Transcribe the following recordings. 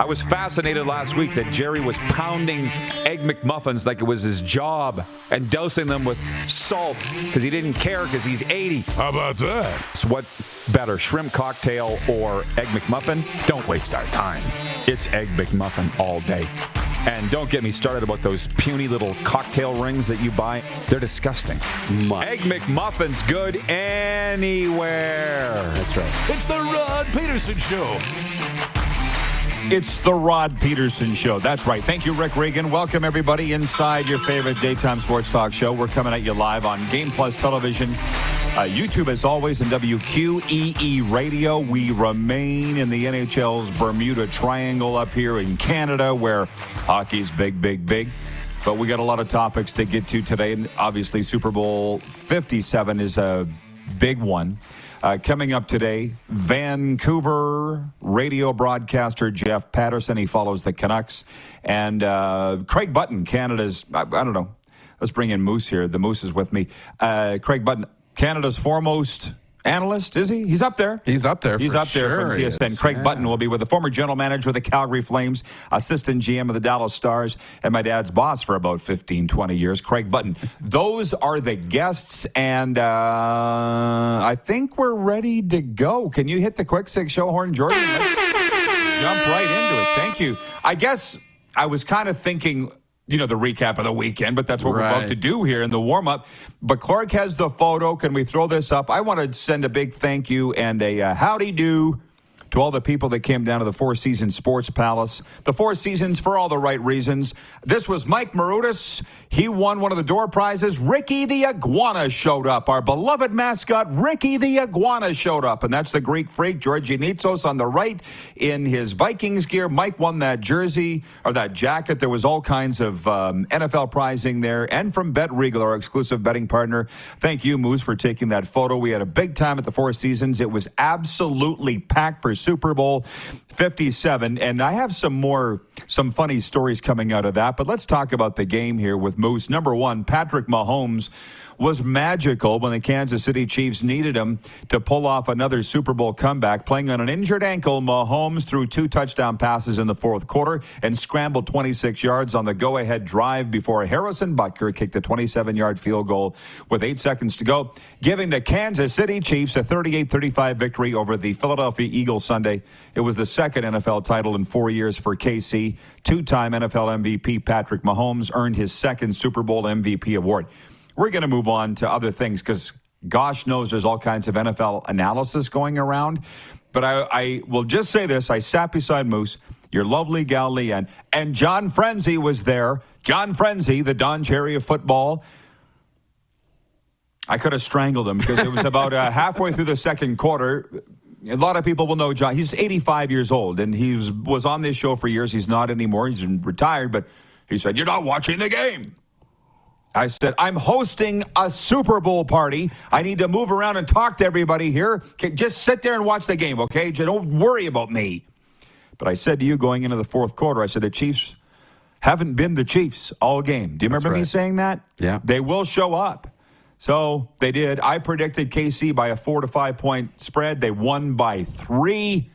I was fascinated last week that Jerry was pounding Egg McMuffins like it was his job and dosing them with salt because he didn't care because he's 80. How about that? So what better, shrimp cocktail or Egg McMuffin? Don't waste our time. It's Egg McMuffin all day. And don't get me started about those puny little cocktail rings that you buy. They're disgusting. Much. Egg McMuffin's good anywhere. That's right. It's the Rod Pedersen Show. It's the Rod Pedersen Show. That's right. Thank you, Rick Regan. Welcome, everybody, inside your favorite daytime sports talk show. We're coming at you live on Game Plus Television, uh, YouTube, as always, and WQEE Radio. We remain in the NHL's Bermuda Triangle up here in Canada, where hockey's big, big, big. But we got a lot of topics to get to today. And obviously, Super Bowl 57 is a big one. Uh, coming up today, Vancouver radio broadcaster Jeff Paterson. He follows the Canucks. And uh, Craig Button, Canada's, I, I, don't know, let's bring in Moose here. The Moose is with me. Uh, Craig Button, Canada's foremost analyst, is he? He's up there. He's up there. He's up there sure from TSN. Craig yeah. Button will be with the former general manager of the Calgary Flames, assistant GM of the Dallas Stars, and my dad's boss for about 15, 20 years, Craig Button. Those are the guests, and uh, I think we're ready to go. Can you hit the quick six show horn, Jordan? Let's jump right into it. Thank you. I guess I was kind of thinking you know, the recap of the weekend, but that's what we're about to do here in the warm up. But Clark has the photo. Can we throw this up? I want to send a big thank you and a uh, howdy do to all the people that came down to the Four Seasons Sports Palace. The Four Seasons for all the right reasons. This was Mike Marutis. He won one of the door prizes. Ricky the Iguana showed up. Our beloved mascot, Ricky the Iguana, showed up. And that's the Greek freak, Georgi Nitsos, on the right in his Vikings gear. Mike won that jersey or that jacket. There was all kinds of um, NFL prizing there. And from Bet Regal, our exclusive betting partner. Thank you, Moose, for taking that photo. We had a big time at the Four Seasons. It was absolutely packed for Super Bowl 57. And I have some more, some funny stories coming out of that. But let's talk about the game here with Moose. Number one, Patrick Mahomes was magical when the Kansas City Chiefs needed him to pull off another Super Bowl comeback. Playing on an injured ankle, Mahomes threw two touchdown passes in the fourth quarter and scrambled 26 yards on the go ahead drive before Harrison Butker kicked a 27 yard field goal with eight seconds to go, giving the Kansas City Chiefs a 38 35 victory over the Philadelphia Eagles Sunday. It was the second NFL title in four years for KC. Two time NFL MVP Patrick Mahomes earned his second Super Bowl MVP award. We're going to move on to other things because gosh knows there's all kinds of NFL analysis going around. But I, I will just say this I sat beside Moose, your lovely gal Leanne, and John Frenzy was there. John Frenzy, the Don Cherry of football. I could have strangled him because it was about uh, halfway through the second quarter. A lot of people will know John. He's 85 years old, and he was, was on this show for years. He's not anymore. He's retired, but he said, You're not watching the game. I said, I'm hosting a Super Bowl party. I need to move around and talk to everybody here. Okay, Just sit there and watch the game, okay? Just Don't worry about me. But I said to you going into the fourth quarter, I said, the Chiefs haven't been the Chiefs all game. Do you remember me saying that? Yeah. They will show up. So they did. I predicted KC by a four to five point spread. They won by three.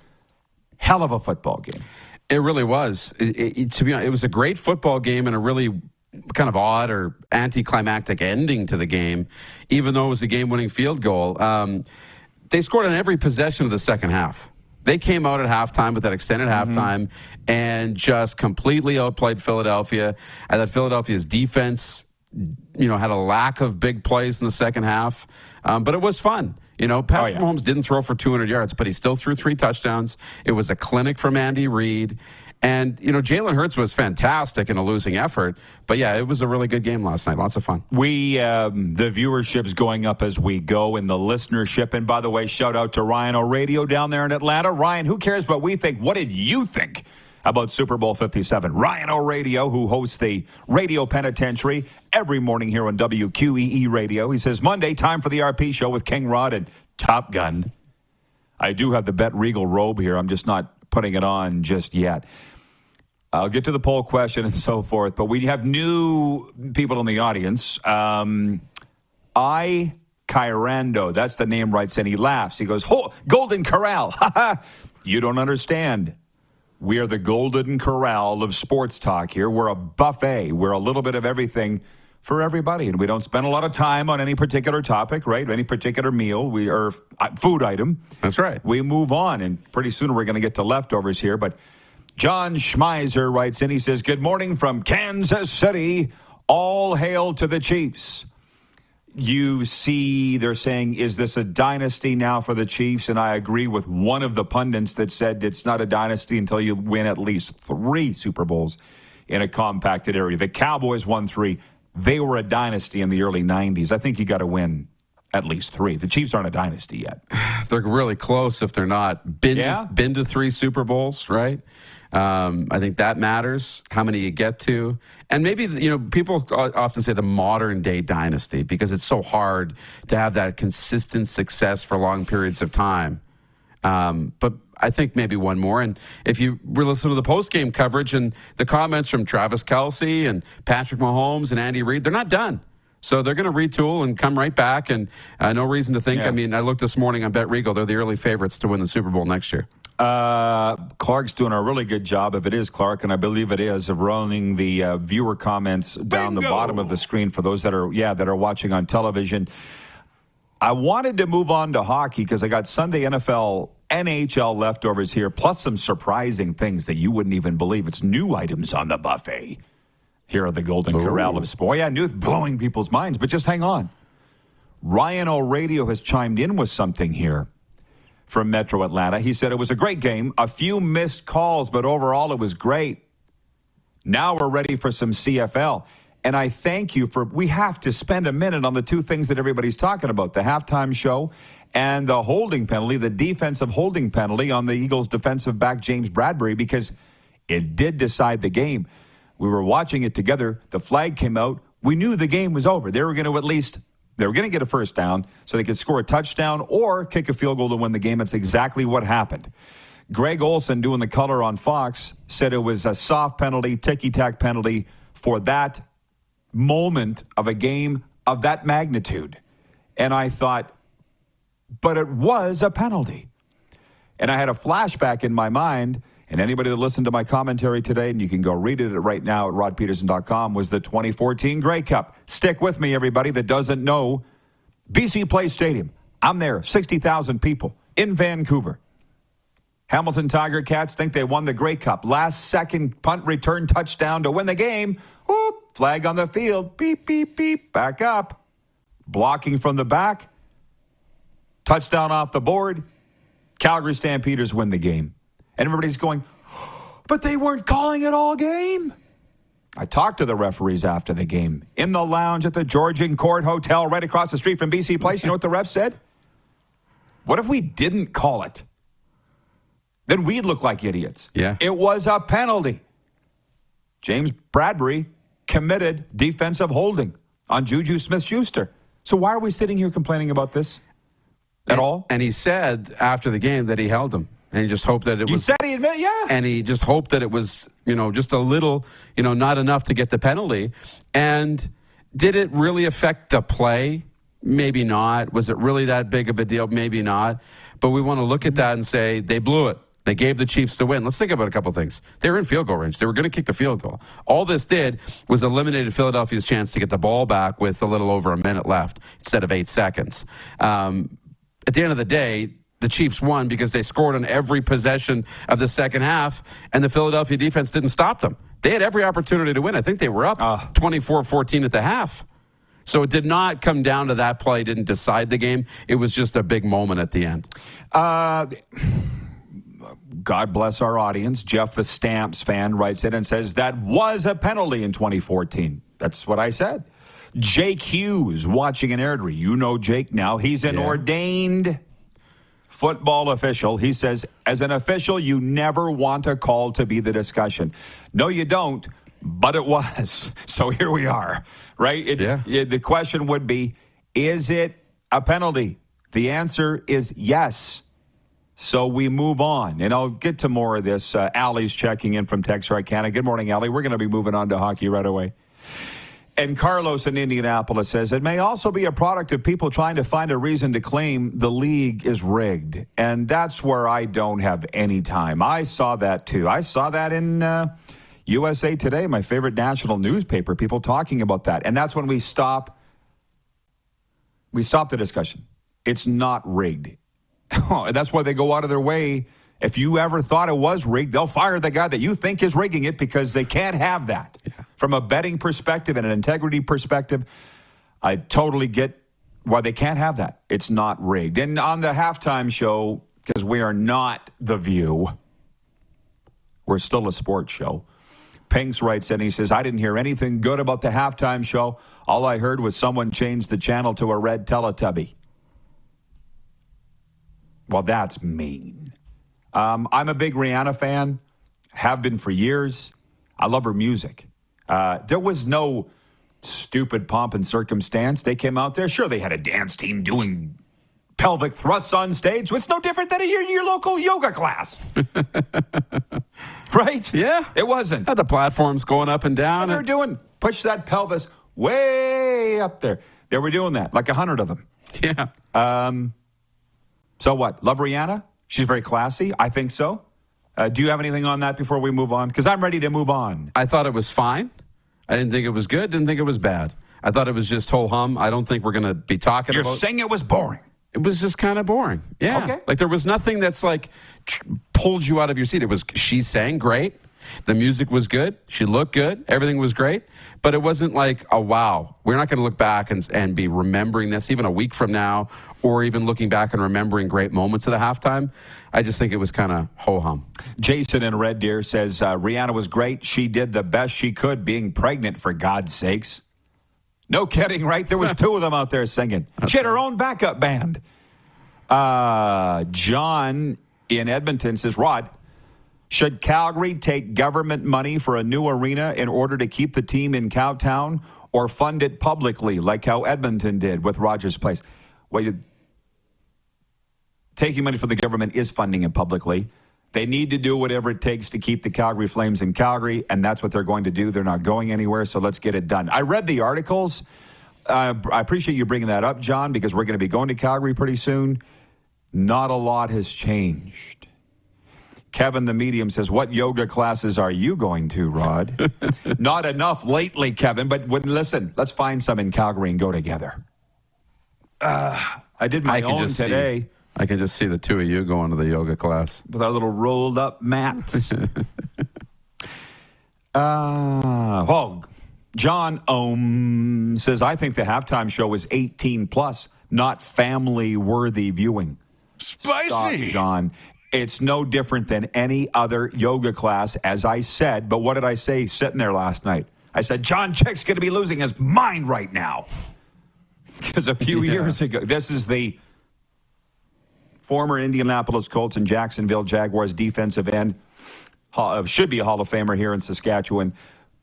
Hell of a football game. It really was. It- it- to be honest, it was a great football game and a really kind of odd or anticlimactic ending to the game, even though it was a game-winning field goal. Um, they scored on every possession of the second half. They came out at halftime with that extended halftime and just completely outplayed Philadelphia. I thought Philadelphia's defense, you know, had a lack of big plays in the second half, um, but it was fun. You know, Patrick yeah. Mahomes didn't throw for 200 yards, but he still threw three touchdowns. It was a clinic from Andy Reid. And, you know, Jalen Hurts was fantastic in a losing effort. But yeah, it was a really good game last night. Lots of fun. We, um, the viewership's going up as we go and the listenership. And by the way, shout out to Ryan O'Radio down there in Atlanta. Ryan, who cares what we think? What did you think about Super Bowl 57? Ryan O'Radio, who hosts the Radio Penitentiary every morning here on WQEE Radio. He says, Monday, time for the RP show with King Rod and Top Gun. I do have the Bet Regal robe here. I'm just not putting it on just yet. I'll get to the poll question and so forth, but we have new people in the audience. Um, I Kyrando, that's the name writes, and he laughs. He goes, "Ho, Golden Corral, you don't understand. We are the golden corral of sports talk here. We're a buffet. We're a little bit of everything for everybody, and we don't spend a lot of time on any particular topic, right? Any particular meal, we or uh, food item. That's right. We move on, and pretty soon we're going to get to leftovers here. But John Schmeiser writes in. He says, "Good morning from Kansas City. All hail to the Chiefs." you see they're saying, is this a dynasty now for the Chiefs? And I agree with one of the pundits that said it's not a dynasty until you win at least three Super Bowls in a compacted area. The Cowboys won three. They were a dynasty in the early 90s. I think you got to win at least three. The Chiefs aren't a dynasty yet. They're really close if they're not. Been, Yeah. to, been to three Super Bowls, right? Um, I think that matters, how many you get to. And maybe, you know, people often say the modern day dynasty because it's so hard to have that consistent success for long periods of time. Um, but I think maybe one more. And if you re- listen to the post game coverage and the comments from Travis Kelce and Patrick Mahomes and Andy Reid, they're not done. So they're going to retool and come right back. And uh, no reason to think. Yeah. I mean, I looked this morning on Bet Regal. They're the early favorites to win the Super Bowl next year. Uh, Clark's doing a really good job, if it is Clark, and I believe it is, of running the uh, viewer comments down the bottom of the screen for those that are, yeah, that are watching on television. I wanted to move on to hockey because I got Sunday NFL, NHL leftovers here, plus some surprising things that you wouldn't even believe. It's new items on the buffet. Here are the Golden Corral of Sport. Yeah, new, blowing people's minds, but just hang on. Ryan O'Radio has chimed in with something here from Metro Atlanta. He said it was a great game, a few missed calls, but overall it was great. Now we're ready for some CFL. And I thank you for, we have to spend a minute on the two things that everybody's talking about the halftime show and the holding penalty, the defensive holding penalty on the Eagles' defensive back, James Bradberry, because it did decide the game. We were watching it together. The flag came out. We knew the game was over. They were going to at least they were going to get a first down so they could score a touchdown or kick a field goal to win the game. That's exactly what happened. Greg Olsen, doing the color on Fox, said it was a soft penalty, ticky tack penalty for that moment of a game of that magnitude. And I thought, but it was a penalty. And I had a flashback in my mind. And anybody that listened to my commentary today, and you can go read it right now at rodpedersen.com, was the 2014 Grey Cup. Stick with me, everybody that doesn't know. BC Place Stadium. I'm there, 60,000 people in Vancouver. Hamilton Tiger Cats think they won the Grey Cup. Last second punt return touchdown to win the game. Whoop, flag on the field. Beep, beep, beep. Back up. Blocking from the back. Touchdown off the board. Calgary Stampeders win the game. And everybody's going, but they weren't calling it all game. I talked to the referees after the game in the lounge at the Georgian Court Hotel right across the street from BC Place. You know what the ref said? What if we didn't call it? Then we'd look like idiots. Yeah. It was a penalty. James Bradberry committed defensive holding on Juju Smith Schuster. So why are we sitting here complaining about this at and, all? And he said after the game that he held him. And he just hoped that it You was said he admitted, yeah. and he just hoped that it was, you know, just a little, you know, not enough to get the penalty. And did it really affect the play? Maybe not. Was it really that big of a deal? Maybe not. But we want to look at that and say they blew it. They gave the Chiefs the win. Let's think about a couple things. They were in field goal range. They were going to kick the field goal. All this did was eliminated Philadelphia's chance to get the ball back with a little over a minute left instead of eight seconds. Um, at the end of the day, the Chiefs won because they scored on every possession of the second half, and the Philadelphia defense didn't stop them. They had every opportunity to win. I think they were up 24 14 at the half. So it did not come down to that play, didn't decide the game. It was just a big moment at the end. Uh, God bless our audience. Jeff, the Stamps fan, writes in and says that was a penalty in 2014. That's what I said. Jake Hughes watching an Airdrie. You know Jake now. He's an Yeah. ordained football official. He says, as an official, you never want a call to be the discussion. No, you don't, but it was. So here we are, right? It- Yeah. it- the question would be is it a penalty? The answer is yes. So we move on, and I'll get to more of this. Uh, Allie's checking in from Texarkana. Good morning, Allie. We're going to be moving on to hockey right away. And Carlos in Indianapolis says it may also be a product of people trying to find a reason to claim the league is rigged. And that's where I don't have any time. I saw that too. I saw that in uh, USA Today, my favorite national newspaper, people talking about that. And that's when we stop we stop the discussion. It's not rigged. and that's why they go out of their way. If you ever thought it was rigged, they'll fire the guy that you think is rigging it because they can't have that. Yeah. From a betting perspective and an integrity perspective, I totally get why they can't have that. It's not rigged. And on the halftime show, because we are not The View, we're still a sports show. Pinks writes and he says, I didn't hear anything good about the halftime show. All I heard was someone changed the channel to a red Teletubby. Well, that's mean. Um, I'm a big Rihanna fan, have been for years. I love her music. Uh, there was no stupid pomp and circumstance. They came out there. Sure, they had a dance team doing pelvic thrusts on stage. It's no different than a, your, your local yoga class. right? Yeah. It wasn't. Had the platforms going up and down. And they were doing push that pelvis way up there. They were doing that, like a hundred of them. Yeah. Um, so what? Love Rihanna? She's very classy. I think so. Uh, do you have anything on that before we move on? Because I'm ready to move on. I thought it was fine. I didn't think it was good. Didn't think it was bad. I thought it was just ho hum. I don't think we're going to be talking You're about. saying it was boring. It was just kind of boring. Yeah. Okay. Like there was nothing that's like pulled you out of your seat. It was she sang great. The music was good. She looked good. Everything was great. But it wasn't like, a wow, we're not going to look back and, and be remembering this even a week from now or even looking back and remembering great moments of the halftime. I just think it was kind of ho hum. Jason in Red Deer says uh, Rihanna was great. She did the best she could being pregnant, for God's sakes. No kidding, right? There was two of them out there singing. She had her own backup band. Uh, John in Edmonton says, Rod, should Calgary take government money for a new arena in order to keep the team in Cowtown or fund it publicly like how Edmonton did with Rogers Place? Well, taking money from the government is funding it publicly. They need to do whatever it takes to keep the Calgary Flames in Calgary, and that's what they're going to do. They're not going anywhere, so let's get it done. I read the articles. Uh, I appreciate you bringing that up, John, because we're going to be going to Calgary pretty soon. Not a lot has changed. Kevin the medium says, What yoga classes are you going to, Rod? Not enough lately, Kevin, but when, listen, let's find some in Calgary and go together. Uh, I did my I own today See, I can just see the two of you going to the yoga class. with our little rolled up mats. uh, oh, John Ohm says, I think the halftime show is 18 plus, not family worthy viewing. Spicy. Stop, John. It's no different than any other yoga class, as I said. But what did I say sitting there last night? I said, John Chick's going to be losing his mind right now. Because a few Yeah. years ago, this is the former Indianapolis Colts and Jacksonville Jaguars defensive end. Uh, Should be a Hall of Famer here in Saskatchewan.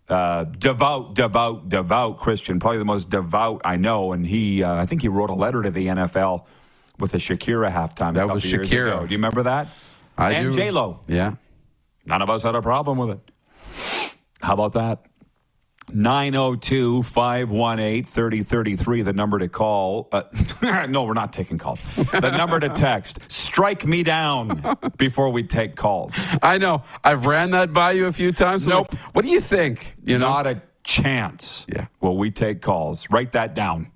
Uh, devout, devout, devout Christian, probably the most devout I know. And he, uh, I think he wrote a letter to the NFL with a Shakira halftime. That was Shakira. Do you remember that? I and do. J Lo. Yeah. None of us had a problem with it. How about that? 902 518 3033, the number to call. Uh, no, we're not taking calls. The number to text. Strike me down before we take calls. I know. I've ran that by you a few times. I'm Nope. like, what do you think? You know? Not a chance. Yeah. Will we take calls? Write that down.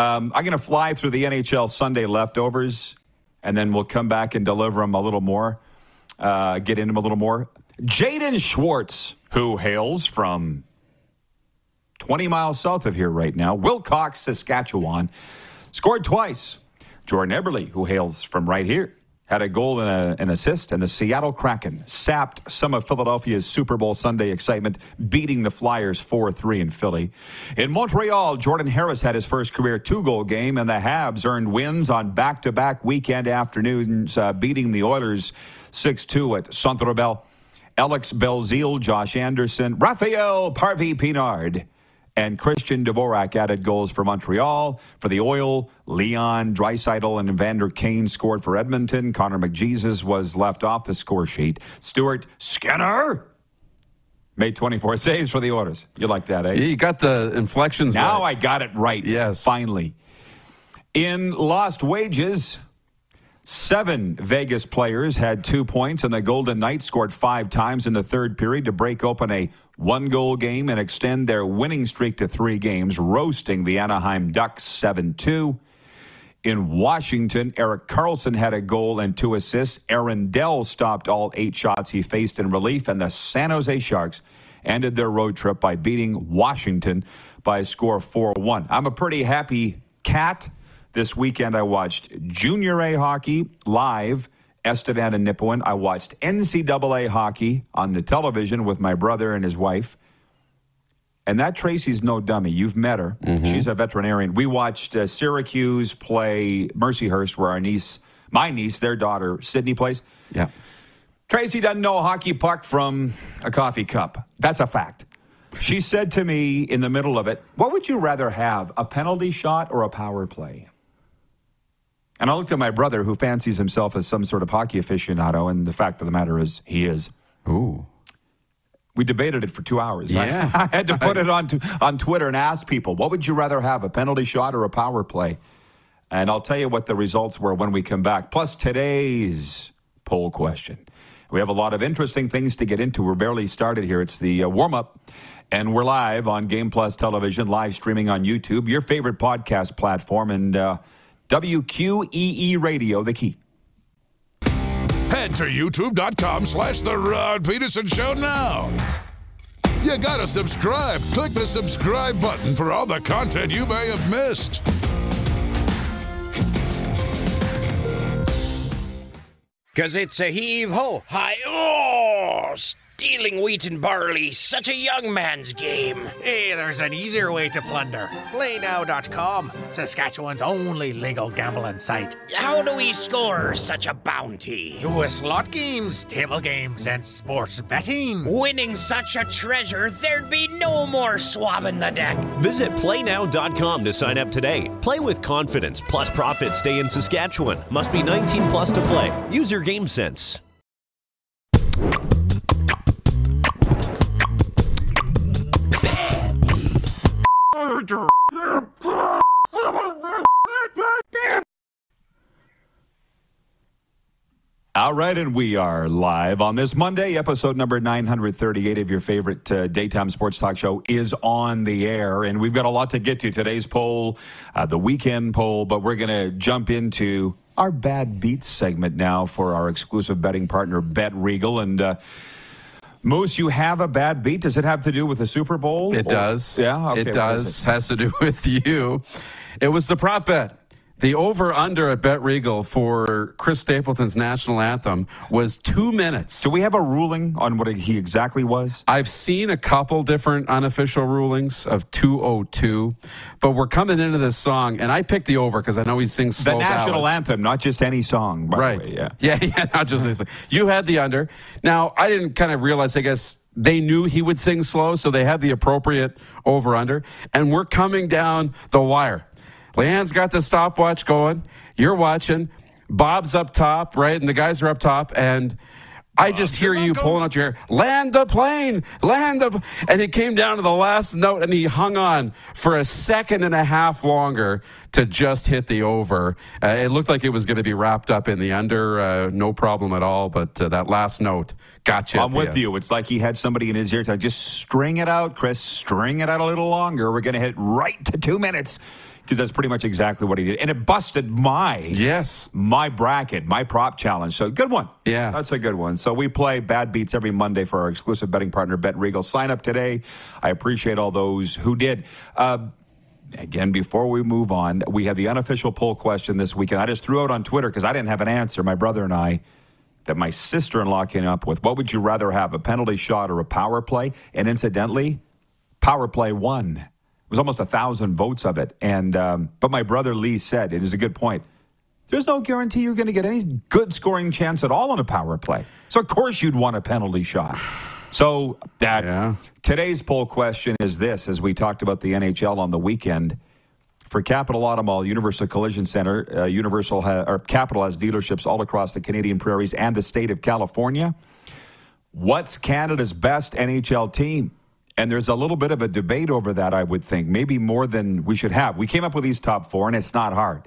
Um, I'm going to fly through the NHL Sunday leftovers, and then we'll come back and deliver them a little more, uh, get into them a little more. Jaden Schwartz, who hails from 20 miles south of here right now, Wilcox, Saskatchewan, scored twice. Jordan Eberle, who hails from right here, had a goal and a, an assist, and the Seattle Kraken sapped some of Philadelphia's Super Bowl Sunday excitement, beating the Flyers 4 3 in Philly. In Montreal, Jordan Harris had his first career two goal game, and the Habs earned wins on back to back weekend afternoons, uh, beating the Oilers 6 2 at Centre Bell. Alex Belzile, Josh Anderson, Raphael Harvey Pinard, and Christian Dvorak added goals for Montreal. For the Oil, Leon Draisaitl and Evander Kane scored for Edmonton. Connor McJesus was left off the score sheet. Stuart Skinner Made 24 saves for the orders. You like that, eh? You got the inflections. Now right. I got it right. Yes. Finally. In lost wages, seven Vegas players had two points, and the Golden Knights scored five times in the third period to break open a one goal game and extend their winning streak to three games, roasting the Anaheim Ducks 7 2. In Washington, Erik Karlsson had a goal and two assists. Aaron Dell stopped all eight shots he faced in relief, and the San Jose Sharks ended their road trip by beating Washington by a score of 4 1. I'm a pretty happy cat. This weekend, I watched Junior A hockey live, Estevan and Nipawin. I watched NCAA hockey on the television with my brother and his wife. And that Tracy's no dummy. You've met her. She's a veterinarian. We watched uh, Syracuse play Mercyhurst, where our niece, my niece, their daughter, Sydney plays. Yeah. Tracy doesn't know a hockey puck from a coffee cup. That's a fact. She said to me in the middle of it, What would you rather have, a penalty shot or a power play? And I looked at my brother, who fancies himself as some sort of hockey aficionado, and the fact of the matter is, he is. Ooh. We debated it for two hours. I- Yeah. I, had to put it on, to, on Twitter and ask people, what would you rather have, a penalty shot or a power play? And I'll tell you what the results were when we come back, plus today's poll question. We have a lot of interesting things to get into. We're barely started here. It's the uh, warm up, and we're live on Game Plus Television, live streaming on YouTube, your favorite podcast platform, and uh, WQEE Radio, the key. Head to youtube.com slash The Rod Pedersen Show now. You gotta subscribe. Click the subscribe button for all the content you may have missed. Cause it's a heave ho, hi oh, stealing wheat and barley, such a young man's game. Hey, there's an easier way to plunder. PlayNow.com, Saskatchewan's only legal gambling site. How do we score such a bounty? With slot games, table games, and sports betting. Winning such a treasure, there'd be no more swabbing the deck. Visit playnow.com to sign up today. Play with confidence, plus profit. stay in Saskatchewan. Must be 19 plus to play. Use your game sense. All right, and we are live on this Monday. Episode number 938 of your favorite uh, daytime sports talk show is on the air, and we've got a lot to get to. Today's poll, uh, the weekend poll, but we're going to jump into our bad beats segment now for our exclusive betting partner, Bet Regal. And uh, Moose, you have a bad beat. Does it have to do with the Super Bowl? It Or- does. Yeah, okay, it does. is Has to do with you. It was the prop bet. The over under at Bet Regal for Chris Stapleton's national anthem was two minutes. Do we have a ruling on what he exactly was? I've seen a couple different unofficial rulings of 202, but we're coming into this song, and I picked the over because I know he sings slow The national ballads. anthem, not just any song. By the Right. way, yeah. Yeah, yeah, not just this. You had the under. Now, I didn't kind of realize, I guess they knew he would sing slow, so they had the appropriate over under. And we're coming down the wire. Leanne's got the stopwatch going. You're watching. Bob's up top, right? And the guys are up top. And I just hear you pulling out your hair. Land the plane, land the. And it came down to the last note, and he hung on for a second and a half longer to just hit the over. Uh, it looked like it was going to be wrapped up in the under, uh, no problem at all. But uh, that last note got you. I'm with you. It's like he had somebody in his ear to just string it out, Chris. String it out a little longer. We're going to hit right to two minutes because that's pretty much exactly what he did. And it busted my Yes. my bracket, my prop challenge. So good one. Yeah. That's a good one. So we play bad beats every Monday for our exclusive betting partner, Bet Regal. Sign up today. I appreciate all those who did. Uh, Again, before we move on, we had the unofficial poll question this weekend. I just threw out on Twitter because I didn't have an answer. My brother and I, that my sister in law came up with. What would you rather have, a penalty shot or a power play? And incidentally, power play won. It was almost a thousand votes of it. And um, but my brother Lee said it is a good point. There's no guarantee you're going to get any good scoring chance at all on a power play. So of course you'd want a penalty shot. So that Yeah. today's poll question is this: as we talked about the NHL on the weekend. For Capital Automall, Universal Collision Center, uh, Universal ha- or Capital has dealerships all across the Canadian prairies and the state of California. What's Canada's best NHL team? And there's a little bit of a debate over that, I would think, maybe more than we should have. We came up with these top four, and it's not hard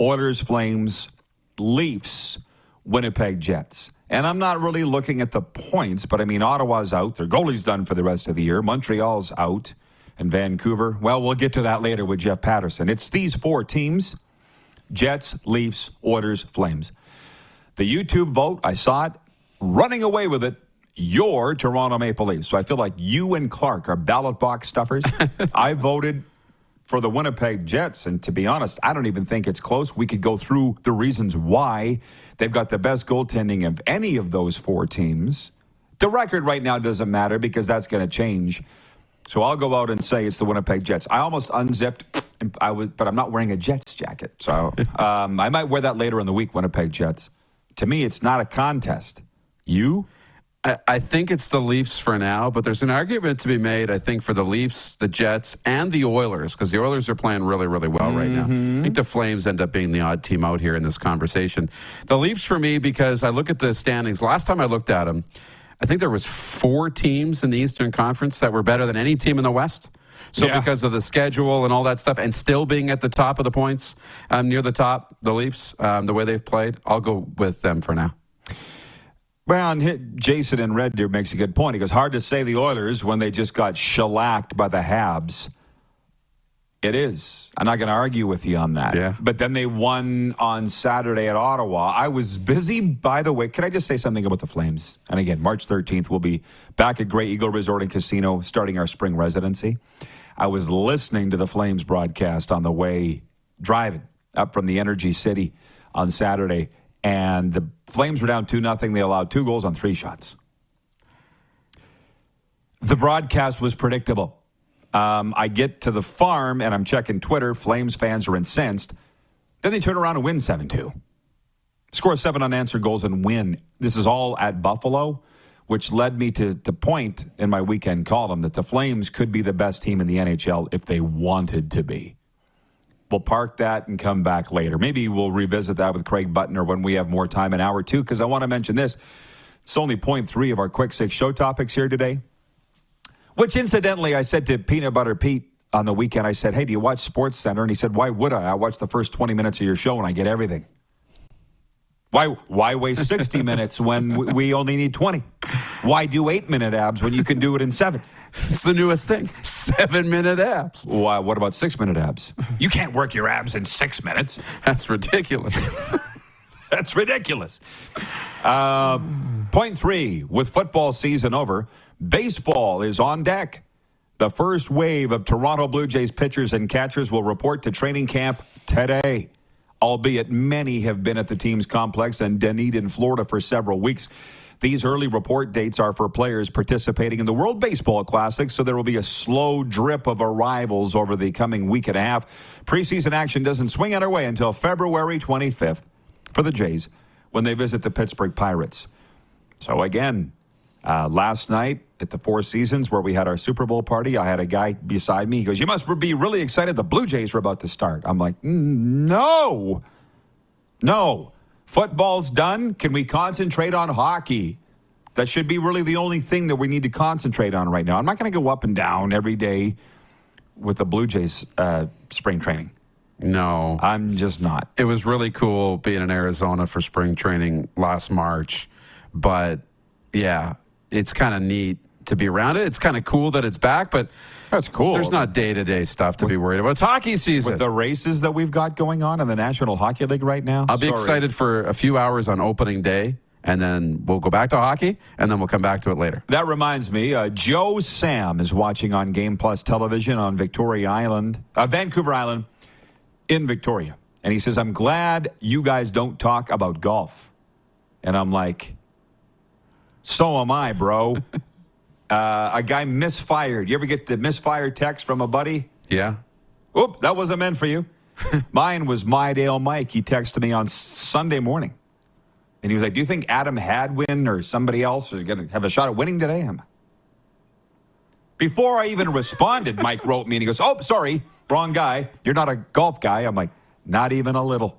Oilers, Flames, Leafs, Winnipeg Jets. And I'm not really looking at the points, but I mean, Ottawa's out. Their goalie's done for the rest of the year. Montreal's out. And Vancouver, well, we'll get to that later with Jeff Paterson. It's these four teams Jets, Leafs, Oilers, Flames. The YouTube vote, I saw it, running away with it. Your Toronto Maple Leafs. So I feel like you and Clark are ballot box stuffers. I voted for the Winnipeg Jets. And to be honest, I don't even think it's close. We could go through the reasons why they've got the best goaltending of any of those four teams. The record right now doesn't matter because that's going to change. So I'll go out and say it's the Winnipeg Jets. I almost unzipped, and I was, but I'm not wearing a Jets jacket, so um, I might wear that later in the week. Winnipeg Jets. To me, it's not a contest. You? I, I think it's the Leafs for now, but there's an argument to be made, I think, for the Leafs, the Jets, and the Oilers, because the Oilers are playing really, really well right now. I think the Flames end up being the odd team out here in this conversation. The Leafs for me, because I look at the standings. Last time I looked at them, I think there was four teams in the Eastern Conference that were better than any team in the West. So Yeah. because of the schedule and all that stuff, and still being at the top of the points, um, near the top, the Leafs, um, the way they've played, I'll go with them for now. Hit Jason in Red Deer makes a good point. He goes, hard to say the Oilers when they just got shellacked by the Habs. It is. I'm not going to argue with you on that. Yeah. But then they won on Saturday at Ottawa. I was busy, by the way. Can I just say something about the Flames? And again, March 13th, we'll be back at Grey Eagle Resort and Casino starting our spring residency. I was listening to the Flames broadcast on the way driving up from the Energy City on Saturday, and the Flames were down 2 nothing. They allowed two goals on three shots. The broadcast was predictable. Um, I get to the farm and I'm checking Twitter. Flames fans are incensed. Then they turn around and win 7 2. Score seven unanswered goals and win. This is all at Buffalo, which led me to, to point in my weekend column that the Flames could be the best team in the NHL if they wanted to be. We'll park that and come back later. Maybe we'll revisit that with Craig Button when we have more time, an hour two, because I want to mention this. It's only point three of our quick six show topics here today. Which, incidentally, I said to Peanut Butter Pete on the weekend, I said, Hey, do you watch Sports Center? And he said, Why would I? I watch the first 20 minutes of your show and I get everything. Why, why waste 60 minutes when we only need 20? Why do eight minute abs when you can do it in seven? It's the newest thing. Seven minute abs. Why, what about six minute abs? You can't work your abs in six minutes. That's ridiculous. That's ridiculous. Uh, point three with football season over, baseball is on deck. The first wave of Toronto Blue Jays pitchers and catchers will report to training camp today, albeit many have been at the team's complex in Dunedin, Florida for several weeks. These early report dates are for players participating in the World Baseball Classic, so there will be a slow drip of arrivals over the coming week and a half. Preseason action doesn't swing underway until February 25th for the Jays when they visit the Pittsburgh Pirates. So again, uh, last night at the Four Seasons where we had our Super Bowl party, I had a guy beside me. He goes, "You must be really excited. The Blue Jays are about to start." I'm like, "Mm, "No, no. Football's done. Can we concentrate on hockey?" That should be really the only thing that we need to concentrate on right now. I'm not going to go up and down every day with the Blue Jays uh, spring training. no. I'm just not. it was really cool being in Arizona for spring training last March. But yeah, it's kind of neat to be around it. It's kind of cool that it's back, but That's cool. there's not day to day stuff to be worried about. It's hockey season. with the races that we've got going on in the National Hockey League right now. I'll be Sorry. excited for a few hours on opening day, and then we'll go back to hockey, and then we'll come back to it later. That reminds me, uh, Joe Sam is watching on Game Plus television on Victoria Island, uh, Vancouver Island, in Victoria, and he says, "I'm glad you guys don't talk about golf," and I'm like, "So am I, bro." uh, a guy misfired. You ever get the misfired text from a buddy? Yeah. Oop, that wasn't meant for you. Mine was My Dale Mike. He texted me on Sunday morning. And he was like, Do you think Adam Hadwin or somebody else is going to have a shot at winning today? I'm, Before I even responded, Mike wrote me and he goes, Oh, sorry, wrong guy. You're not a golf guy. I'm like, Not even a little.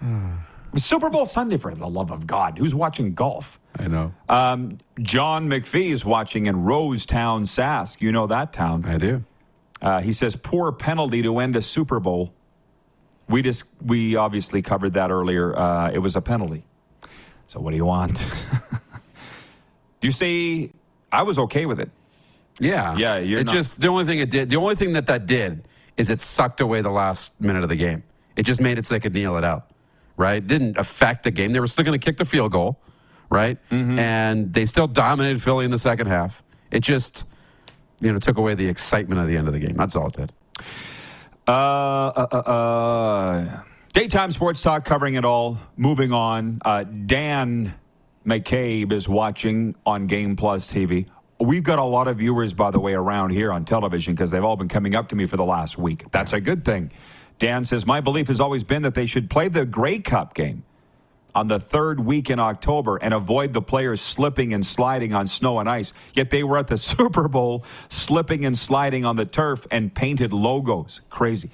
Super Bowl Sunday, for the love of God. Who's watching golf? I know. Um, John McPhee is watching in Rosetown, Sask. You know that town. I do. Uh, he says, poor penalty to end a Super Bowl. We just we obviously covered that earlier. Uh, it was a penalty. So what do you want? you say I was okay with it. Yeah. Yeah, you're It not- just the only thing it did. The only thing that that did is it sucked away the last minute of the game. It just made it so they could kneel it out. Right? It Didn't affect the game. They were still going to kick the field goal. Right? Mm-hmm. And they still dominated Philly in the second half. It just you know took away the excitement of the end of the game. That's all it did. Uh, uh, uh, uh, daytime sports talk covering it all. Moving on. Uh, Dan McCabe is watching on Game Plus TV. We've got a lot of viewers, by the way, around here on television because they've all been coming up to me for the last week. That's a good thing. Dan says, My belief has always been that they should play the Grey Cup game on the third week in October and avoid the players slipping and sliding on snow and ice. Yet they were at the Super Bowl slipping and sliding on the turf and painted logos. Crazy.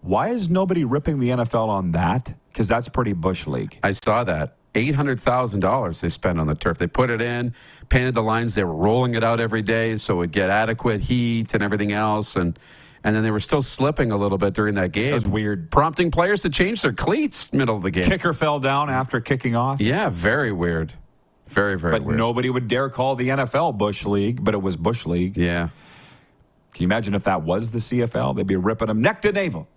Why is nobody ripping the NFL on that? Because that's pretty Bush League. I saw that. Eight hundred thousand dollars they spent on the turf. They put it in, painted the lines. They were rolling it out every day so it would get adequate heat and everything else. And and then they were still slipping a little bit during that game. It was weird. prompting players to change their cleats middle of the game. Kicker fell down after kicking off. Yeah, very weird. Very very But weird. nobody would dare call the NFL Bush League, but it was Bush League. Yeah. Can you imagine if that was the CFL? They'd be ripping them neck to navel.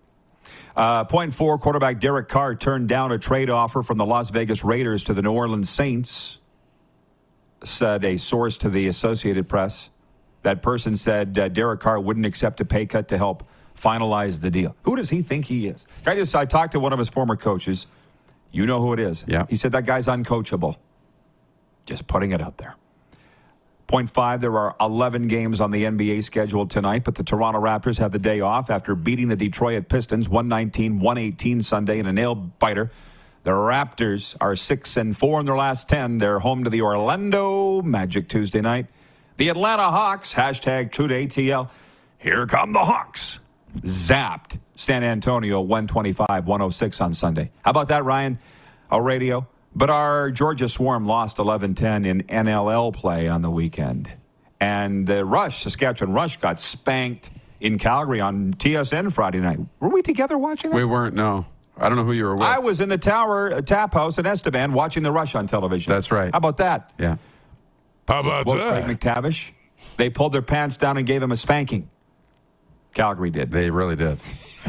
Uh, point four, quarterback Derek Carr turned down a trade offer from the Las Vegas Raiders to the New Orleans Saints, said a source to the Associated Press. That person said uh, Derek Carr wouldn't accept a pay cut to help finalize the deal. Who does he think he is? I just I talked to one of his former coaches. You know who it is. Yeah. He said that guy's uncoachable. Just putting it out there. Point five, there are 11 games on the NBA schedule tonight, but the Toronto Raptors have the day off after beating the Detroit Pistons 119 118 Sunday in a nail biter. The Raptors are 6 and 4 in their last 10. They're home to the Orlando Magic Tuesday night. The Atlanta Hawks, hashtag true to ATL. Here come the Hawks. Zapped San Antonio 125 106 on Sunday. How about that, Ryan? A radio. But our Georgia Swarm lost 11 10 in NLL play on the weekend. And the Rush, Saskatchewan Rush, got spanked in Calgary on TSN Friday night. Were we together watching that? We weren't. No, I don't know who you were with. I was in the Tower uh, Tap House in Estevan watching the Rush on television. That's right. How about that? yeah. How about that? Craig McTavish, they pulled their pants down and gave him a spanking. Calgary did. They really did.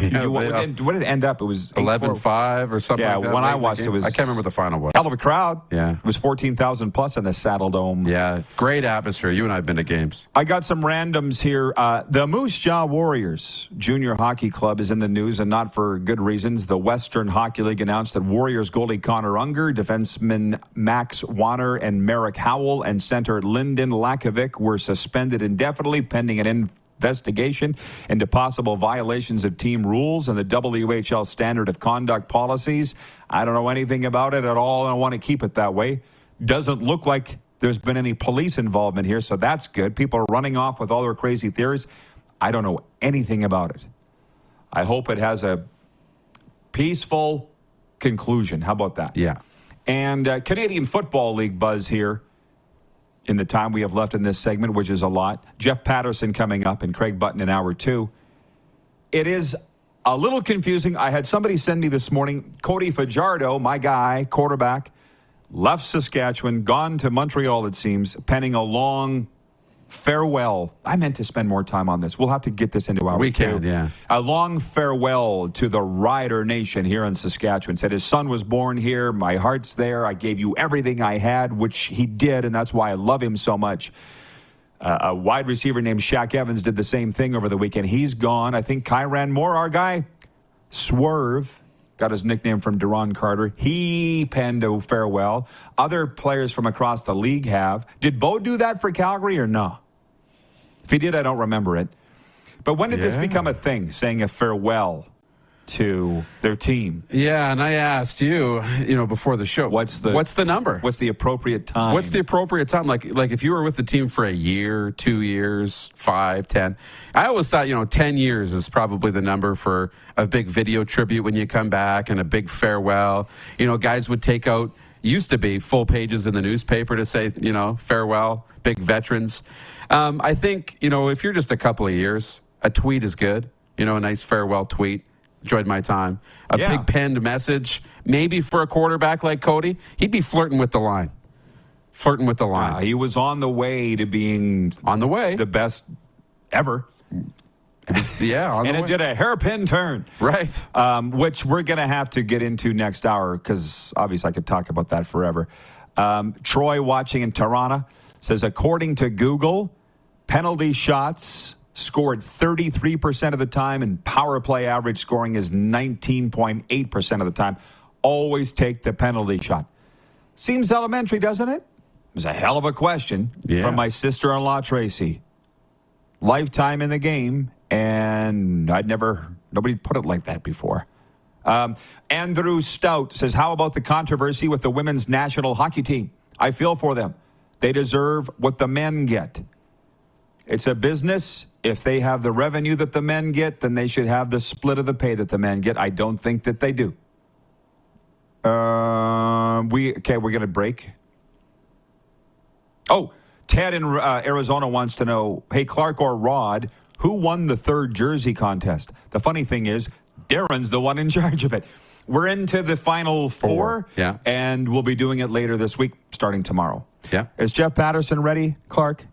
Yeah, You- what, they, uh, did, what did it end up? It was 11 8-4. 5 or something Yeah, like that. when I in watched it was- I can't remember the final one. Hell of a crowd. Yeah. It was 14,000 plus in the Saddle Dome. Yeah, great atmosphere. You and I have been to games. I got some randoms here. Uh, the Moose Jaw Warriors Junior Hockey Club is in the news, and not for good reasons. The Western Hockey League announced that Warriors goalie Connor Ungar, defenseman Max Wanner, and Merrick Howell, and center Lynden Lakovic were suspended indefinitely pending an investigation into possible violations of team rules and the WHL standard of conduct policies. I don't know anything about it at all, and I want to keep it that way. Doesn't look like there's been any police involvement here, so that's good. People are running off with all their crazy theories. I don't know anything about it. I hope it has a peaceful conclusion. How about that? Yeah. And uh, Canadian Football League buzz here in the time we have left in this segment, which is a lot. Jeff Paterson coming up and Craig Button in hour two. It is a little confusing. I had somebody send me this morning Cody Fajardo, my guy, quarterback, left Saskatchewan, gone to Montreal, it seems, penning a long farewell. I meant to spend more time on this. We'll have to get this into our We two. can, yeah. A long farewell to the Rider Nation here in Saskatchewan. Said his son was born here. My heart's there. I gave you everything I had, which he did, and that's why I love him so much. Uh, a wide receiver named Shaq Evans did the same thing over the weekend. He's gone. I think Kyran Moore, our guy, Swerve, got his nickname from Duron Carter. He penned a farewell. Other players from across the league have. Did Bo do that for Calgary or no? If he did, I don't remember it. But when did this become a thing, saying a farewell to their team. Yeah, and I asked you, you know, before the show, What's the what's the number? What's the appropriate time? What's the appropriate time? Like, like if you were with the team for a year, two years, five, ten. I always thought, you know, ten years is probably the number for a big video tribute when you come back and a big farewell. You know, guys would take out used to be full pages in the newspaper to say, you know, farewell, big veterans. Um, I think, you know, if you're just a couple of years, a tweet is good. You know, a nice farewell tweet. Enjoyed my time. A Yeah. big penned message, maybe for a quarterback like Cody, he'd be flirting with the line. Flirting with the line. Uh, he was on the way to being on the way. the best ever, yeah, on and it way. did a hairpin turn. right. um, which we're going to have to get into next hour because obviously I could talk about that forever. Um, Troy, watching in Tirana, says according to Google, penalty shots scored 33% of the time, and power play average scoring is 19.8% of the time. Always take the penalty shot. Seems elementary, doesn't it? It was a hell of a question Yeah. from my sister in law, Tracy. Lifetime in the game, and I'd never, nobody put it like that before. Um, Andrew Stout says, How about the controversy with the women's national hockey team? I feel for them. They deserve what the men get. It's a business. If they have the revenue that the men get, then they should have the split of the pay that the men get. I don't think that they do. Um, we okay. We're gonna break. Oh, Ted in uh, Arizona wants to know, hey Clark or Rod, who won the third jersey contest? The funny thing is, Darren's the one in charge of it. We're into the final four, Four, yeah. and we'll be doing it later this week, starting tomorrow. Yeah. Is Jeff Paterson ready, Clark?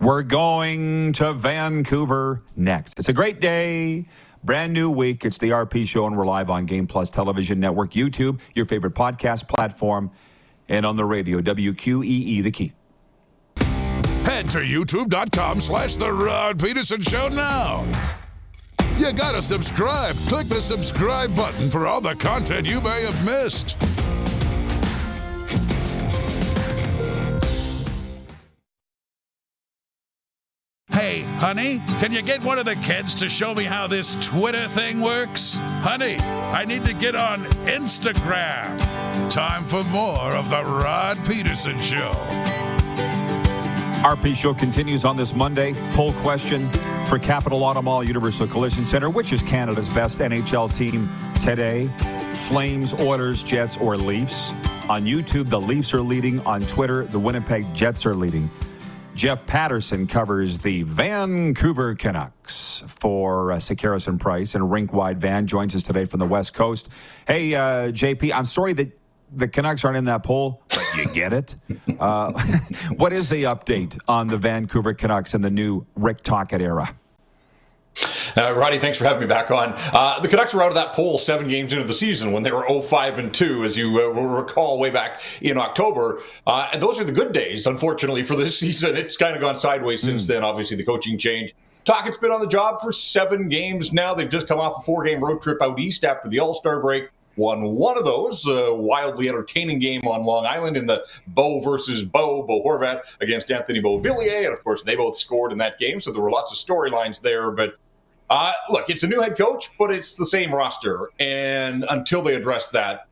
We're going to Vancouver next. It's a great day, brand new week. It's the RP show, and we're live on Game Plus Television Network, YouTube, your favorite podcast platform, and on the radio, WQEE, the key. Head to youtube.com slash The Rod Pedersen Show now. You gotta subscribe. Click the subscribe button for all the content you may have missed. Hey, honey, can you get one of the kids to show me how this Twitter thing works? Honey, I need to get on Instagram. Time for more of The Rod Pedersen Show. RP show continues on this Monday. Poll question for Capital Auto Mall Universal Collision Center. Which is Canada's best NHL team today? Flames, Oilers, Jets, or Leafs? On YouTube, the Leafs are leading. On Twitter, the Winnipeg Jets are leading. Jeff Paterson covers the Vancouver Canucks for uh, Sekeres and Price, and Rink Wide Van joins us today from the West Coast. Hey, uh, JP, I'm sorry that the Canucks aren't in that poll, but you get it. Uh, what is the update on the Vancouver Canucks in the new Rick Tocchet era? Uh, Roddy, thanks for having me back on. Uh, the Canucks were out of that poll seven games into the season when they were 0-5 and 2, as you uh, will recall way back in October. Uh, and those are the good days, unfortunately, for this season. It's kind of gone sideways since then. Obviously, the coaching change. Tocchet's been on the job for seven games now. They've just come off a four-game road trip out east after the All-Star break. Won one of those, a wildly entertaining game on Long Island in the Bo versus Bo, Bo Horvat against Anthony Beauvillier. And of course, they both scored in that game. So there were lots of storylines there. But uh, look, it's a new head coach, but it's the same roster. And until they address that,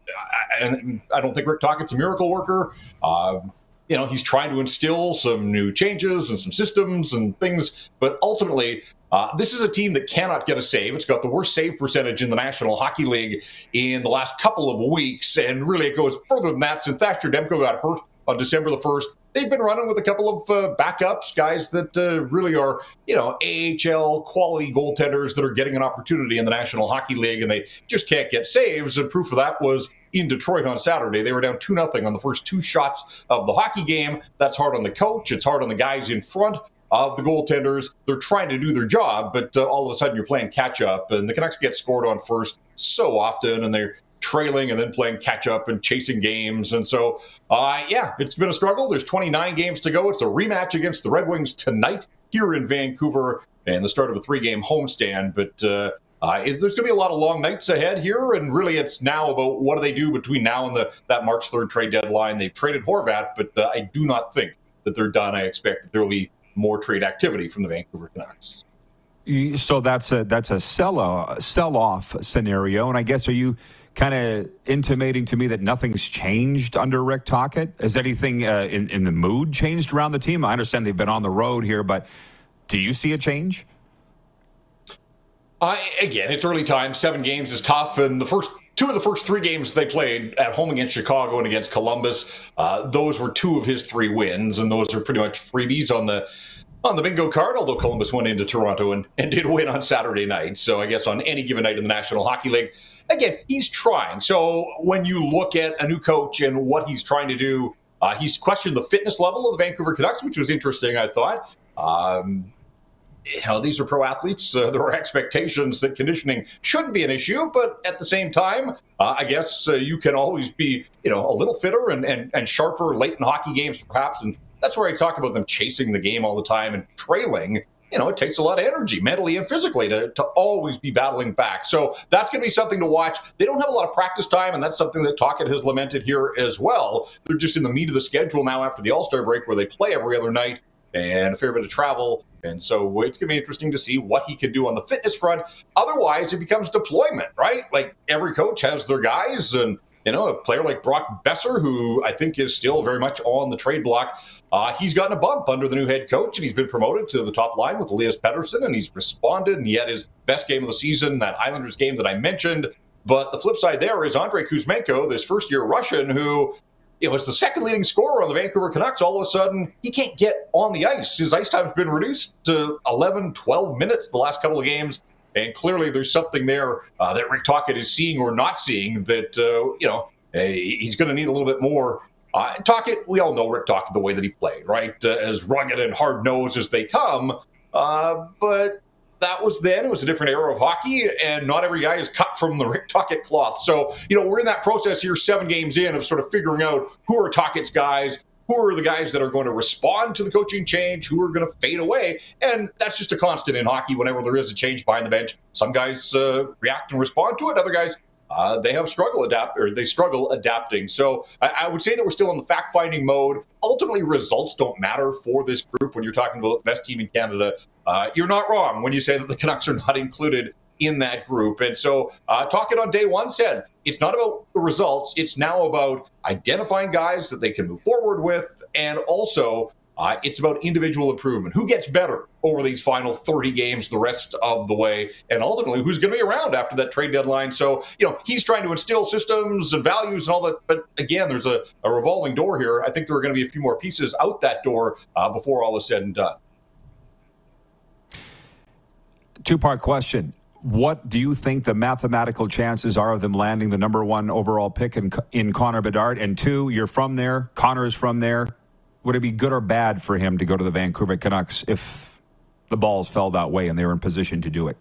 I, I don't think Rick Tocchet's a miracle worker. Uh, you know, he's trying to instill some new changes and some systems and things. But ultimately, uh, this is a team that cannot get a save. It's got the worst save percentage in the National Hockey League in the last couple of weeks. And really, it goes further than that. Since Thatcher Demko got hurt on December the 1st, they've been running with a couple of uh, backups, guys that uh, really are, you know, AHL quality goaltenders that are getting an opportunity in the National Hockey League, and they just can't get saves. And proof of that was in Detroit on Saturday. They were down 2 0 on the first two shots of the hockey game. That's hard on the coach, it's hard on the guys in front of the goaltenders. They're trying to do their job, but uh, all of a sudden you're playing catch up, and the Canucks get scored on first so often, and they're trailing and then playing catch up and chasing games. And so, uh, yeah, it's been a struggle. There's 29 games to go. It's a rematch against the Red Wings tonight here in Vancouver and the start of a three game homestand. But uh, uh, there's going to be a lot of long nights ahead here, and really, it's now about what do they do between now and the that March 3rd trade deadline. They've traded Horvat, but uh, I do not think that they're done. I expect that there will be more trade activity from the Vancouver Canucks. So that's a that's a sell uh, sell off scenario, and I guess are you kind of intimating to me that nothing's changed under Rick Tocchet. Has anything uh, in in the mood changed around the team? I understand they've been on the road here, but do you see a change? Uh, again, it's early time. Seven games is tough, and the first two of the first three games they played at home against Chicago and against Columbus, uh, those were two of his three wins, and those are pretty much freebies on the on the bingo card. Although Columbus went into Toronto and, and did win on Saturday night, so I guess on any given night in the National Hockey League, again he's trying. So when you look at a new coach and what he's trying to do, uh, he's questioned the fitness level of the Vancouver Canucks, which was interesting. I thought. Um, you know, these are pro athletes. Uh, there are expectations that conditioning shouldn't be an issue, but at the same time, uh, I guess uh, you can always be, you know, a little fitter and, and, and sharper late in hockey games, perhaps. And that's where I talk about them chasing the game all the time and trailing. You know, it takes a lot of energy, mentally and physically, to, to always be battling back. So that's going to be something to watch. They don't have a lot of practice time, and that's something that Tocchet has lamented here as well. They're just in the meat of the schedule now after the All Star break, where they play every other night and a fair bit of travel. And so it's going to be interesting to see what he can do on the fitness front. Otherwise, it becomes deployment, right? Like every coach has their guys, and you know, a player like Brock Boeser, who I think is still very much on the trade block, uh, he's gotten a bump under the new head coach, and he's been promoted to the top line with Elias Pettersson, and he's responded, and he had his best game of the season, that Islanders game that I mentioned. But the flip side there is Andrei Kuzmenko, this first year Russian, who you know, as the second leading scorer on the Vancouver Canucks, all of a sudden he can't get on the ice. His ice time's been reduced to 11, 12 minutes the last couple of games. And clearly there's something there uh, that Rick Tocchet is seeing or not seeing that, uh, you know, he's going to need a little bit more. Uh, Tocchet, we all know Rick Tocchet the way that he played, right? Uh, as rugged and hard nosed as they come. Uh, but that was then. It was a different era of hockey, and not every guy is cut from the Rick Tocchet cloth. So, you know, we're in that process here, seven games in, of sort of figuring out who are Tocchet's guys, who are the guys that are going to respond to the coaching change, who are going to fade away. And that's just a constant in hockey whenever there is a change behind the bench. Some guys uh, react and respond to it, other guys uh, they have struggle adapt or they struggle adapting. So I, I, would say that we're still in the fact finding mode. Ultimately, results don't matter for this group when you're talking about the best team in Canada. Uh, you're not wrong when you say that the Canucks are not included in that group. And so, uh, on day one said it's not about the results. It's now about identifying guys that they can move forward with, and also uh, it's about individual improvement. Who gets better over these final 30 games the rest of the way? And ultimately, who's going to be around after that trade deadline? So, you know, he's trying to instill systems and values and all that. But again, there's a, a revolving door here. I think there are going to be a few more pieces out that door uh, before all is said and done. Two part question. What do you think the mathematical chances are of them landing the number one overall pick in, in Connor Bedard? And two, you're from there. Connor's from there would it be good or bad for him to go to the Vancouver Canucks if the balls fell that way and they were in position to do it?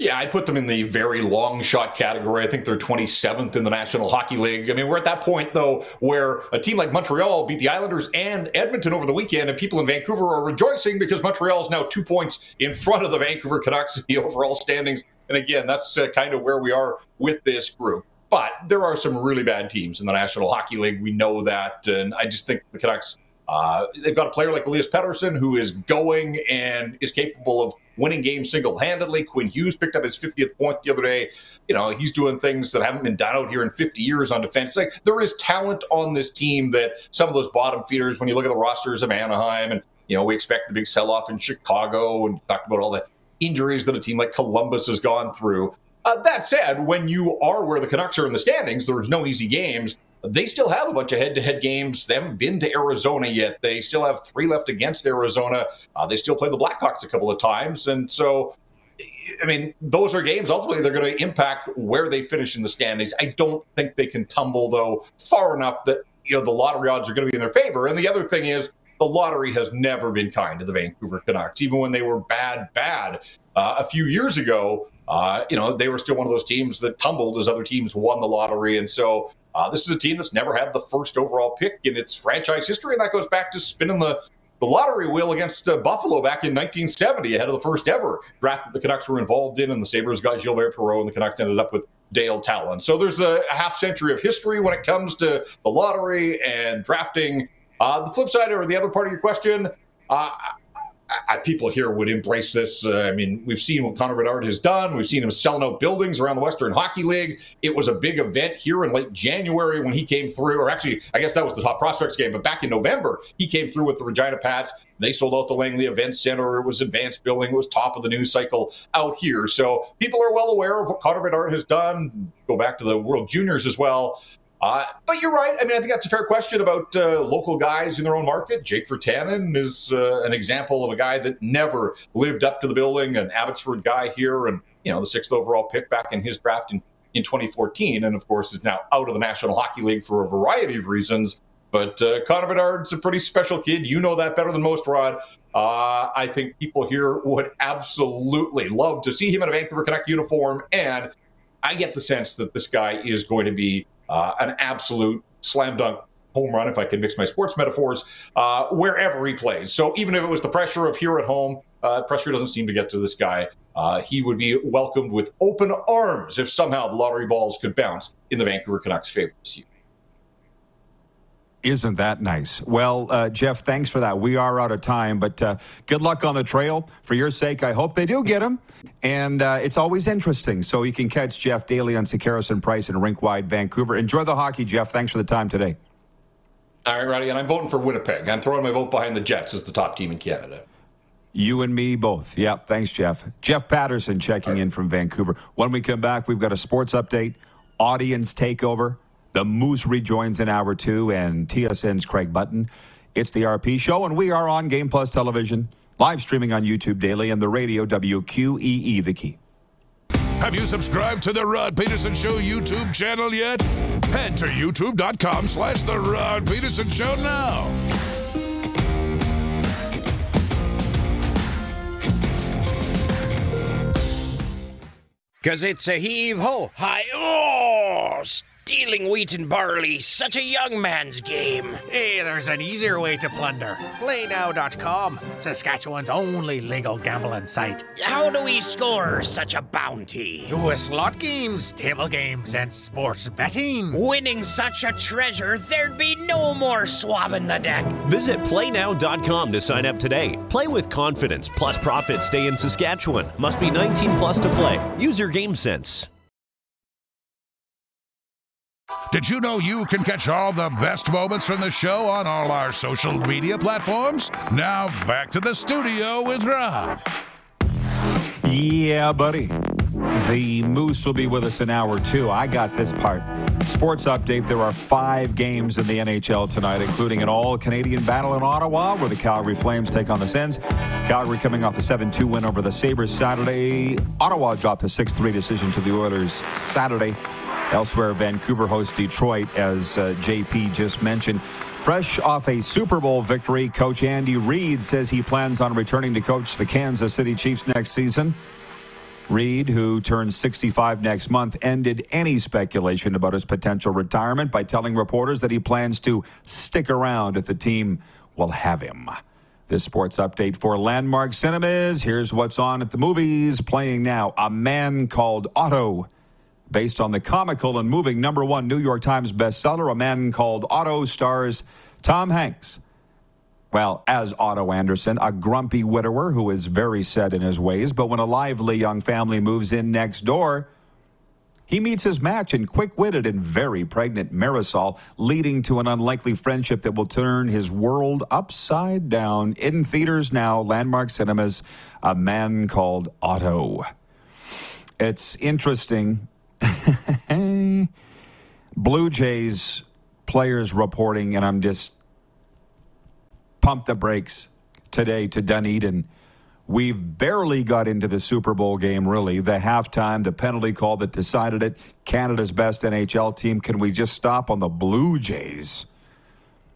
Yeah, I put them in the very long shot category. I think they're 27th in the National Hockey League. I mean, we're at that point, though, where a team like Montreal beat the Islanders and Edmonton over the weekend, and people in Vancouver are rejoicing because Montreal is now two points in front of the Vancouver Canucks in the overall standings. And again, that's uh, kind of where we are with this group. But there are some really bad teams in the National Hockey League. We know that. And I just think the Canucks, uh, they've got a player like Elias Pettersson who is going and is capable of winning games single handedly. Quinn Hughes picked up his 50th point the other day. You know, he's doing things that haven't been done out here in 50 years on defense. Like, there is talent on this team that some of those bottom feeders, when you look at the rosters of Anaheim, and, you know, we expect the big sell off in Chicago and talked about all the injuries that a team like Columbus has gone through. Uh, that said, when you are where the Canucks are in the standings, there's no easy games. They still have a bunch of head to head games. They haven't been to Arizona yet. They still have three left against Arizona. Uh, they still play the Blackhawks a couple of times. And so, I mean, those are games. Ultimately, they're going to impact where they finish in the standings. I don't think they can tumble, though, far enough that, you know, the lottery odds are going to be in their favor. And the other thing is, the lottery has never been kind to the Vancouver Canucks, even when they were bad, bad uh, a few years ago uh, you know, they were still one of those teams that tumbled as other teams won the lottery. And so uh, this is a team that's never had the first overall pick in its franchise history. And that goes back to spinning the, the lottery wheel against uh, Buffalo back in 1970, ahead of the first ever draft that the Canucks were involved in. And the Sabres got Gilbert Perreault, and the Canucks ended up with Dale Tallon. So there's a, a half century of history when it comes to the lottery and drafting. Uh, the flip side, or the other part of your question, uh, I, people here would embrace this. Uh, I mean, we've seen what Connor Bedard has done. We've seen him selling out buildings around the Western Hockey League. It was a big event here in late January when he came through, or actually, I guess that was the top prospects game. But back in November, he came through with the Regina Pats. They sold out the Langley Event Center. It was advanced building. It was top of the news cycle out here. So people are well aware of what Connor Bedard has done. Go back to the World Juniors as well. Uh, but you're right. I mean, I think that's a fair question about uh, local guys in their own market. Jake Virtanen is uh, an example of a guy that never lived up to the building, an Abbotsford guy here, and you know the sixth overall pick back in his draft in, in 2014, and of course is now out of the National Hockey League for a variety of reasons. But uh, Connor Bedard's a pretty special kid. You know that better than most, Rod. Uh, I think people here would absolutely love to see him in a Vancouver Canuck uniform, and I get the sense that this guy is going to be uh, an absolute slam dunk home run, if I can mix my sports metaphors, uh, wherever he plays. So even if it was the pressure of here at home, uh, pressure doesn't seem to get to this guy. Uh, he would be welcomed with open arms if somehow the lottery balls could bounce in the Vancouver Canucks' favor this year. Isn't that nice? Well, uh, Jeff, thanks for that. We are out of time, but uh, good luck on the trail. For your sake, I hope they do get him. And uh, it's always interesting. So you can catch Jeff daily on Sekeres and Price in Rinkwide, Vancouver. Enjoy the hockey, Jeff. Thanks for the time today. All right, Roddy, and I'm voting for Winnipeg. I'm throwing my vote behind the Jets as the top team in Canada. You and me both. Yep. Thanks, Jeff. Jeff Paterson checking in from Vancouver. When we come back, we've got a sports update, audience takeover. The Moose rejoins in hour two, and TSN's Craig Button. It's the RP Show, and we are on Game Plus Television, live streaming on YouTube daily, and the radio WQEE The Key. Have you subscribed to the Rod Pedersen Show YouTube channel yet? Head to youtube.com slash the Rod Pedersen Show now. Cause it's a heave ho, hi oh, stealing wheat and barley, such a young man's game. Hey, there's an easier way to plunder. PlayNow.com, Saskatchewan's only legal gambling site. How do we score such a bounty? With slot games, table games, and sports betting. Winning such a treasure, there'd be no more swabbing the deck. Visit playnow.com to sign up today. Play with confidence, plus profit. stay in Saskatchewan. Must be 19 plus to play. Use your game sense. Did you know you can catch all the best moments from the show on all our social media platforms? Now back to the studio with Rod. Yeah, buddy. The Moose will be with us in hour two. I got this part. Sports update there are five games in the NHL tonight, including an all Canadian battle in Ottawa, where the Calgary Flames take on the Sens. Calgary coming off a 7 2 win over the Sabres Saturday. Ottawa dropped a 6 3 decision to the Oilers Saturday. Elsewhere, Vancouver hosts Detroit, as uh, JP just mentioned. Fresh off a Super Bowl victory, Coach Andy Reid says he plans on returning to coach the Kansas City Chiefs next season. Reid, who turns 65 next month, ended any speculation about his potential retirement by telling reporters that he plans to stick around if the team will have him. This sports update for Landmark Cinemas. Here's what's on at the movies. Playing now A Man Called Otto. Based on the comical and moving number one New York Times bestseller, A Man Called Otto stars Tom Hanks. Well, as Otto Anderson, a grumpy widower who is very set in his ways, but when a lively young family moves in next door, he meets his match in quick witted and very pregnant Marisol, leading to an unlikely friendship that will turn his world upside down. In theaters now, Landmark Cinemas, A Man Called Otto. It's interesting. Blue Jays players reporting, and I'm just pump the brakes today to Dunedin. We've barely got into the Super Bowl game, really. The halftime, the penalty call that decided it, Canada's best NHL team. Can we just stop on the Blue Jays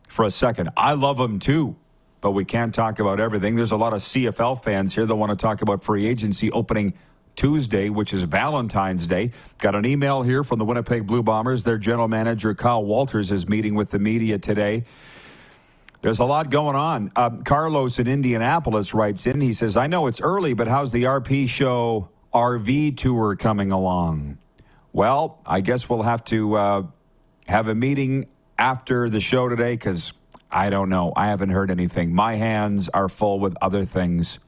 for a second? I love them too, but we can't talk about everything. There's a lot of CFL fans here that want to talk about free agency opening Tuesday, which is Valentine's Day. Got an email here from the Winnipeg Blue Bombers. Their general manager, Kyle Walters, is meeting with the media today. There's a lot going on. Um, Carlos in Indianapolis writes in. He says, I know it's early, but how's the RP show RV tour coming along? Well, I guess we'll have to uh, have a meeting after the show today because I don't know. I haven't heard anything. My hands are full with other things.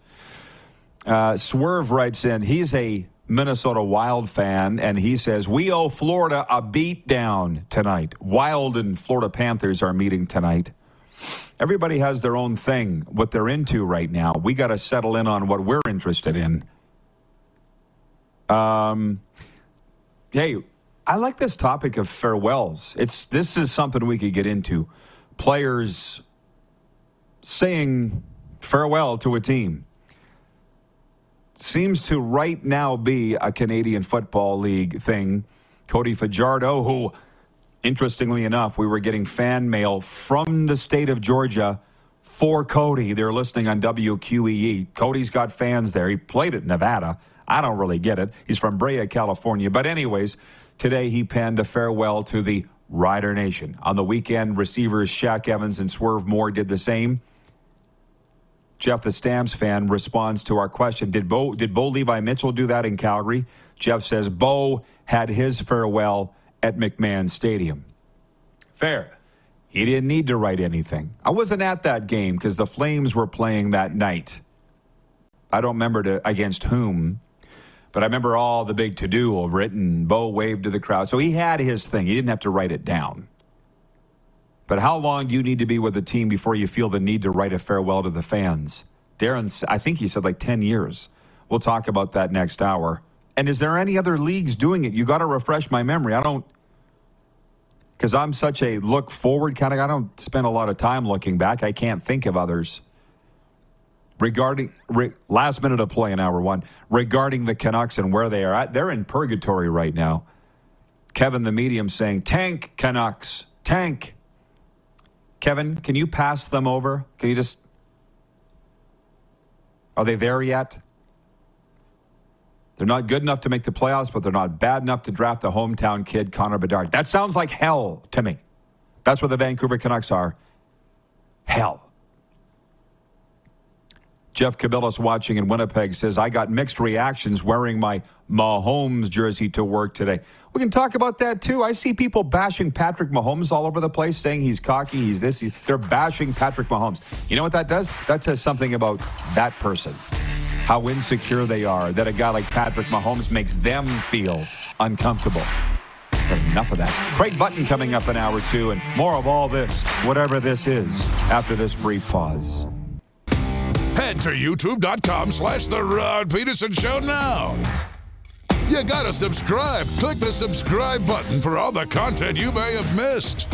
Uh, Swerve writes in, he's a Minnesota Wild fan, and he says, We owe Florida a beat down tonight. Wild and Florida Panthers are meeting tonight. Everybody has their own thing, what they're into right now. We got to settle in on what we're interested in. Um, hey, I like this topic of farewells. It's this is something we could get into. Players saying farewell to a team seems to right now be a Canadian Football League thing. Cody Fajardo, who, interestingly enough, we were getting fan mail from the state of Georgia for Cody. They're listening on WQEE. Cody's got fans there. He played at Nevada. I don't really get it. He's from Brea, California. But, anyways, today he penned a farewell to the Rider Nation. On the weekend, receivers Shaq Evans and Swerve Moore did the same. Jeff, the Stamps fan, responds to our question: Did Bo did Bo Levi Mitchell do that in Calgary? Jeff says Bo had his farewell at McMahon Stadium. Fair. He didn't need to write anything. I wasn't at that game because the Flames were playing that night. I don't remember to, against whom, but I remember all the big to do over it, and Bo waved to the crowd. So he had his thing. He didn't have to write it down. But how long do you need to be with the team before you feel the need to write a farewell to the fans? Darren, I think he said like 10 years. We'll talk about that next hour. And is there any other leagues doing it? You got to refresh my memory. I don't, because I'm such a look forward kind of. I don't spend a lot of time looking back. I can't think of others. Regarding re, last minute of play in hour one, regarding the Canucks and where they are at, they're in purgatory right now. Kevin, the medium, saying, "Tank Canucks, tank." Kevin, can you pass them over? Can you just. Are they there yet? They're not good enough to make the playoffs, but they're not bad enough to draft the hometown kid, Connor Bedard. That sounds like hell to me. That's where the Vancouver Canucks are. Hell. Jeff Cabillas watching in Winnipeg says, I got mixed reactions wearing my Mahomes jersey to work today. We can talk about that too. I see people bashing Patrick Mahomes all over the place, saying he's cocky, he's this. He's, they're bashing Patrick Mahomes. You know what that does? That says something about that person, how insecure they are, that a guy like Patrick Mahomes makes them feel uncomfortable. But enough of that. Craig Button coming up an hour two, and more of all this, whatever this is, after this brief pause. Head to youtube.com slash The Rod Pedersen Show now. You gotta subscribe. Click the subscribe button for all the content you may have missed.